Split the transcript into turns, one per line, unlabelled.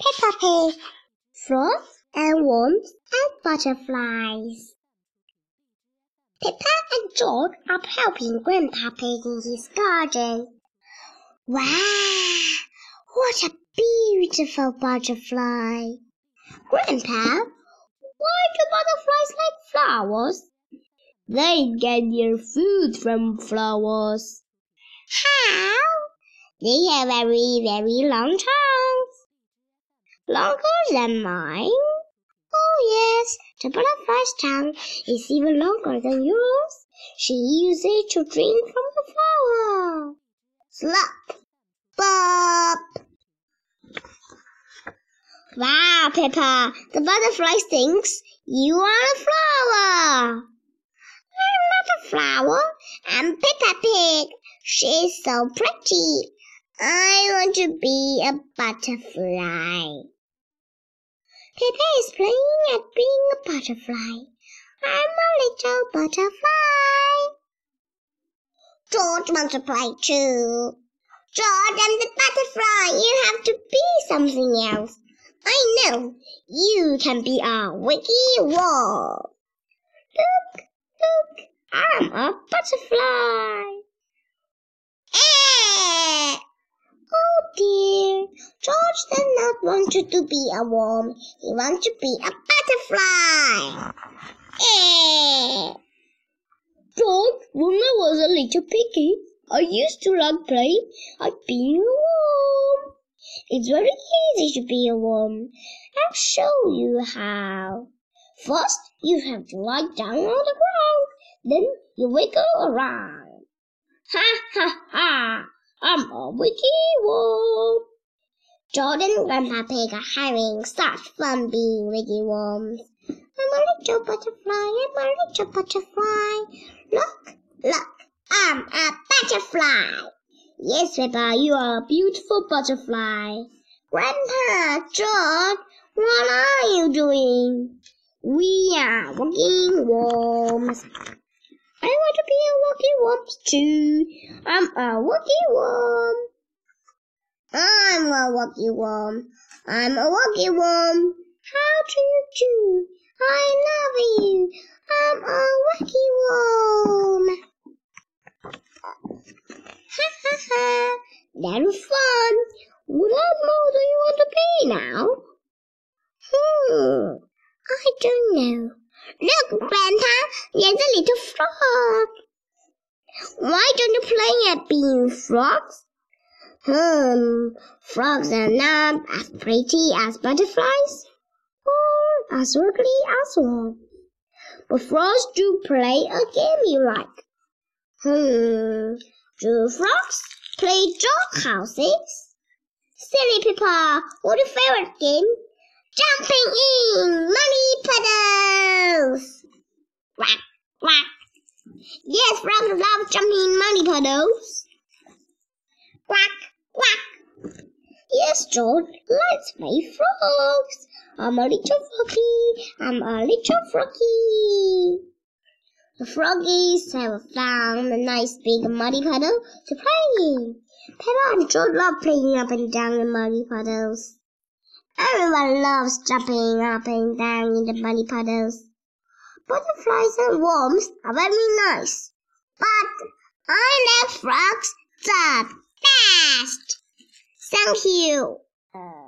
Peppa Pig, Frogs and Worms and Butterflies. Peppa and George are helping Grandpa Pig in his garden. Wow! What a beautiful butterfly! Grandpa, why do butterflies like flowers?
They get their food from flowers.
How? They have very, very long. Longer than mine? Oh, yes, the butterfly's tongue is even longer than yours. She uses it to drink from the flower. Slap! Bop! Wow, Peppa, the butterfly thinks you are a flower. I'm not a flower. I'm Peppa Pig. She's so pretty. I want to be a butterfly. Peppa is playing at being a butterfly. I'm a little butterfly. George wants to play too. George, I'm the butterfly. You have to be something else. I know. You can be a wiggy wall. Look, look, I'm a butterfly. Eh! Oh dear, George does not want you to be a worm. He wants to be a butterfly. Eh!
George, when I was a little piggy, I used to like playing at being a worm.
It's very easy to be a worm. I'll show you how. First, you have to lie down on the ground. Then you wiggle around. Ha ha ha! I'm a wiggy worm. George and Grandpa Pig are having such fun being wiggy worms. I'm a little butterfly, I'm a little butterfly. Look, look, I'm a butterfly. Yes, Peppa, you are a beautiful butterfly. Grandpa, George, what are you doing? We are working worms. I want to be a too. I'm a working worm. I'm a working worm. I'm a working worm. How do you do? I love you. I'm a working worm. Ha ha ha. That was fun. What animal do you want to be now? Hmm. I don't know. Look, Grandpa, there's a little frog. Why don't you play at being frogs? Hmm, frogs are not as pretty as butterflies or as ugly as worms. But frogs do play a game you like. Hmm, do frogs play dog houses? Silly people, what's your favorite game? Jumping in money puddles. Quack, quack. Yes, frogs love jumping in money puddles. Quack, quack. Yes, George, let's play frogs. I'm a little froggy. I'm a little froggy. The froggies have found a nice big muddy puddle to play in. Peppa and George love playing up and down in muddy puddles. Everyone loves jumping up and down in the muddy puddles. Butterflies and worms are very nice, but I like frogs the best. Thank you. Uh,